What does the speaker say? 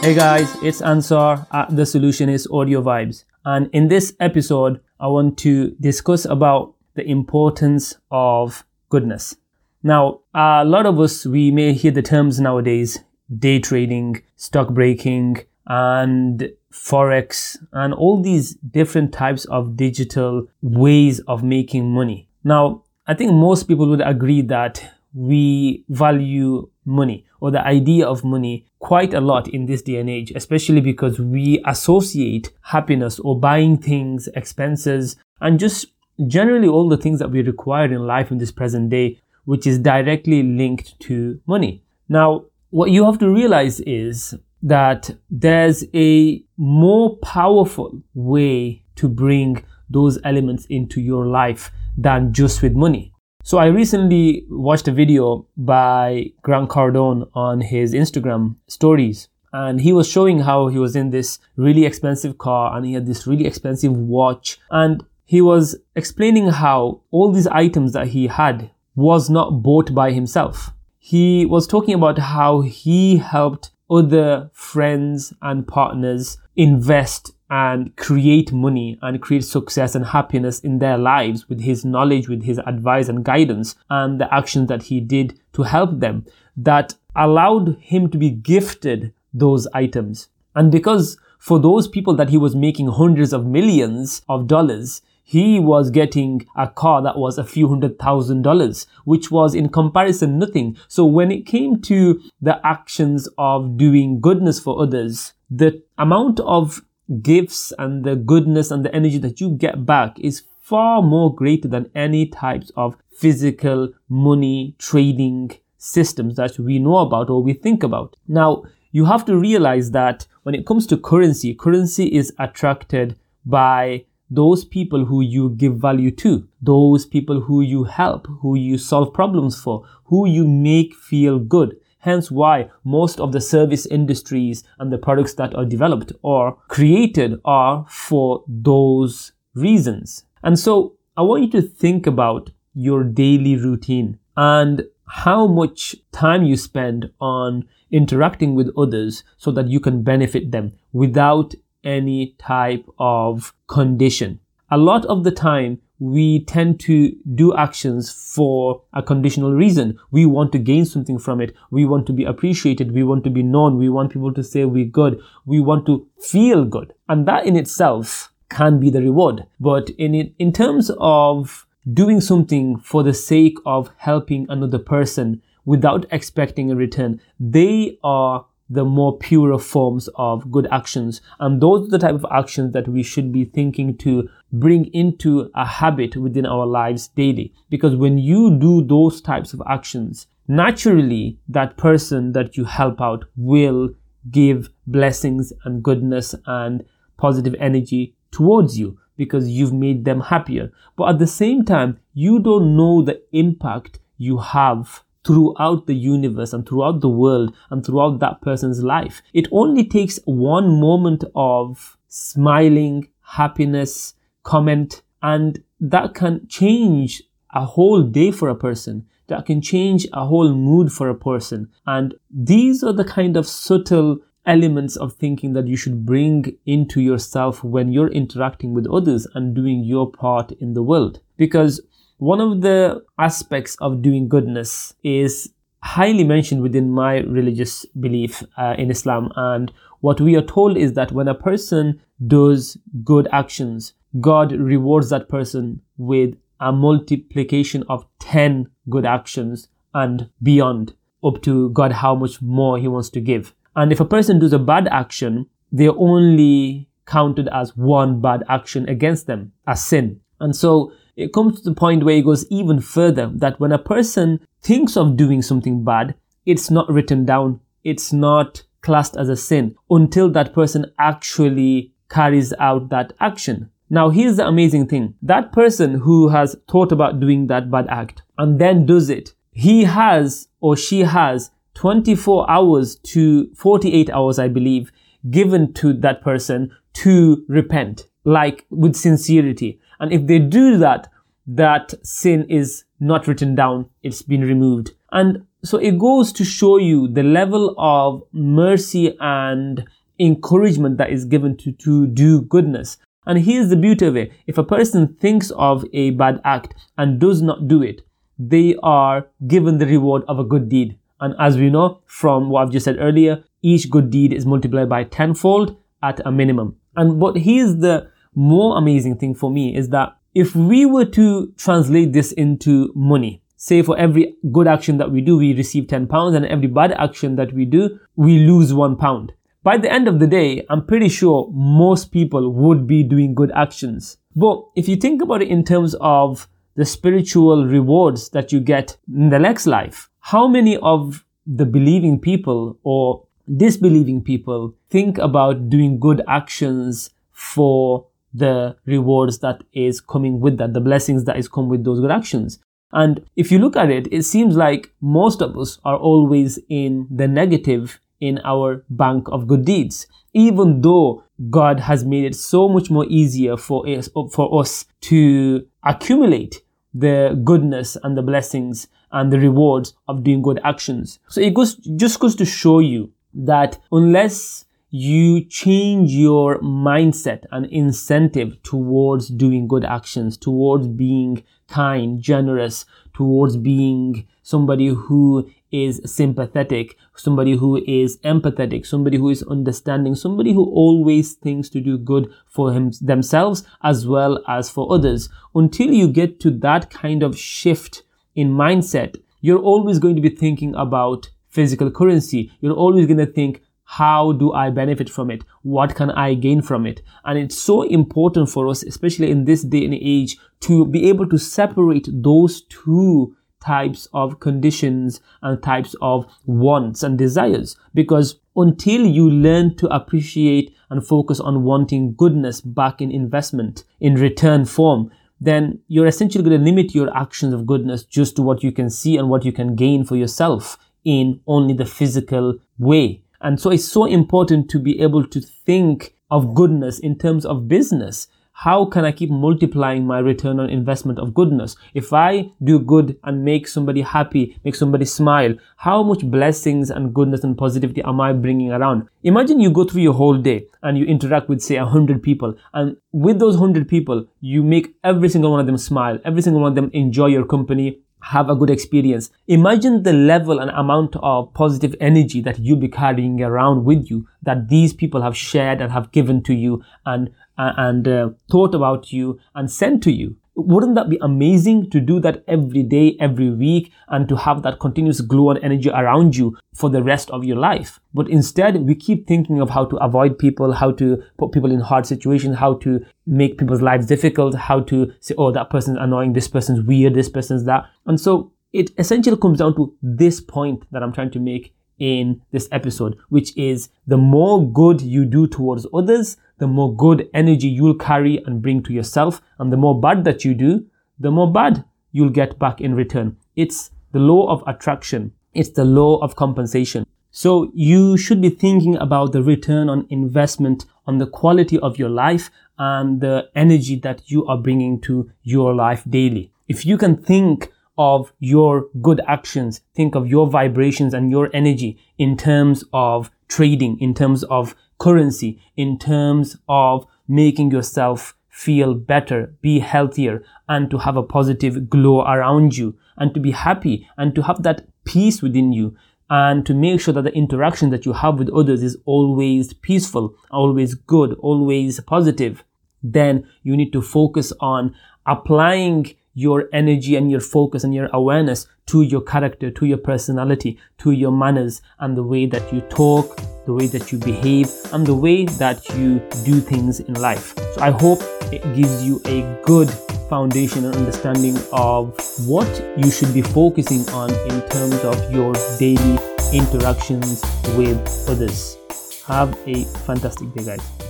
Hey guys, it's Ansar at The Solution is Audio Vibes. And in this episode, I want to discuss about the importance of goodness. Now, a lot of us, we may hear the terms nowadays, day trading, stock broking, and forex, and all these different types of digital ways of making money. Now, I think most people would agree that we value money or the idea of money quite a lot in this day and age, especially because we associate happiness or buying things, expenses, and just generally all the things that we require in life in this present day, which is directly linked to money. Now, what you have to realize is that there's a more powerful way to bring those elements into your life than just with money. So I recently watched a video by Grant Cardone on his Instagram stories. And he was showing how he was in this really expensive car and he had this really expensive watch. And he was explaining how all these items that he had was not bought by himself. He was talking about how he helped other friends and partners invest and create money and create success and happiness in their lives with his knowledge, with his advice and guidance and the actions that he did to help them that allowed him to be gifted those items. And because for those people that he was making hundreds of millions of dollars, he was getting a car that was a few hundred thousand dollars, which was in comparison nothing. So when it came to the actions of doing goodness for others, the amount of gifts and the goodness and the energy that you get back is far more greater than any types of physical money trading systems that we know about or we think about. Now, you have to realize that when it comes to currency, currency is attracted by those people who you give value to, those people who you help, who you solve problems for, who you make feel good. Hence why most of the service industries and the products that are developed or created are for those reasons. And so I want you to think about your daily routine and how much time you spend on interacting with others so that you can benefit them without any type of condition. A lot of the time, we tend to do actions for a conditional reason. We want to gain something from it. We want to be appreciated. We want to be known. We want people to say we're good. We want to feel good. And that in itself can be the reward. But in it, in terms of doing something for the sake of helping another person without expecting a return, they are the more purer forms of good actions. And those are the type of actions that we should be thinking to bring into a habit within our lives daily. Because when you do those types of actions, naturally that person that you help out will give blessings and goodness and positive energy towards you because you've made them happier. But at the same time, you don't know the impact you have throughout the universe and throughout the world and throughout that person's life. It only takes one moment of smiling, happiness, comment, and that can change a whole day for a person. That can change a whole mood for a person. And these are the kind of subtle elements of thinking that you should bring into yourself when you're interacting with others and doing your part in the world. Because one of the aspects of doing goodness is highly mentioned within my religious belief uh, in Islam. And what we are told is that when a person does good actions, God rewards that person with a multiplication of 10 good actions and beyond, up to God how much more He wants to give. And if a person does a bad action, they're only counted as one bad action against them, as sin. And so it comes to the point where it goes even further that when a person thinks of doing something bad, it's not written down. It's not classed as a sin until that person actually carries out that action. Now, here's the amazing thing. That person who has thought about doing that bad act and then does it, he has or she has 24 hours to 48 hours, I believe, given to that person to repent, like with sincerity. And if they do that, that sin is not written down, it's been removed. And so it goes to show you the level of mercy and encouragement that is given to, to do goodness. And here's the beauty of it. If a person thinks of a bad act and does not do it, they are given the reward of a good deed. And as we know from what I've just said earlier, each good deed is multiplied by tenfold at a minimum. And but here's the more amazing thing for me is that if we were to translate this into money, say for every good action that we do, we receive 10 pounds and every bad action that we do, we lose one pound. By the end of the day, I'm pretty sure most people would be doing good actions. But if you think about it in terms of the spiritual rewards that you get in the next life, how many of the believing people or disbelieving people think about doing good actions for the rewards that is coming with that, the blessings that is come with those good actions. And if you look at it, it seems like most of us are always in the negative in our bank of good deeds, even though God has made it so much more easier for us, for us to accumulate the goodness and the blessings and the rewards of doing good actions. So it goes, just goes to show you that unless you change your mindset and incentive towards doing good actions, towards being kind, generous, towards being somebody who is sympathetic, somebody who is empathetic, somebody who is understanding, somebody who always thinks to do good for him, themselves as well as for others. Until you get to that kind of shift in mindset, you're always going to be thinking about physical currency. You're always going to think, how do I benefit from it? What can I gain from it? And it's so important for us, especially in this day and age, to be able to separate those two types of conditions and types of wants and desires. Because until you learn to appreciate and focus on wanting goodness back in investment in return form, then you're essentially going to limit your actions of goodness just to what you can see and what you can gain for yourself in only the physical way. And so it's so important to be able to think of goodness in terms of business. How can I keep multiplying my return on investment of goodness? If I do good and make somebody happy, make somebody smile, how much blessings and goodness and positivity am I bringing around? Imagine you go through your whole day and you interact with say a hundred people and with those hundred people, you make every single one of them smile, every single one of them enjoy your company, have a good experience. Imagine the level and amount of positive energy that you'll be carrying around with you that these people have shared and have given to you and and uh, thought about you and sent to you. Wouldn't that be amazing to do that every day, every week, and to have that continuous glow and energy around you for the rest of your life? But instead, we keep thinking of how to avoid people, how to put people in hard situations, how to make people's lives difficult, how to say, oh, that person's annoying, this person's weird, this person's that. And so it essentially comes down to this point that I'm trying to make in this episode, which is the more good you do towards others, the more good energy you'll carry and bring to yourself. And the more bad that you do, the more bad you'll get back in return. It's the law of attraction. It's the law of compensation. So you should be thinking about the return on investment on the quality of your life and the energy that you are bringing to your life daily. If you can think of your good actions, think of your vibrations and your energy in terms of trading, in terms of currency, in terms of making yourself feel better, be healthier, and to have a positive glow around you, and to be happy, and to have that peace within you, and to make sure that the interaction that you have with others is always peaceful, always good, always positive, then you need to focus on applying your energy and your focus and your awareness to your character, to your personality, to your manners, and the way that you talk, the way that you behave, and the way that you do things in life. So I hope it gives you a good foundation and understanding of what you should be focusing on in terms of your daily interactions with others. Have a fantastic day, guys.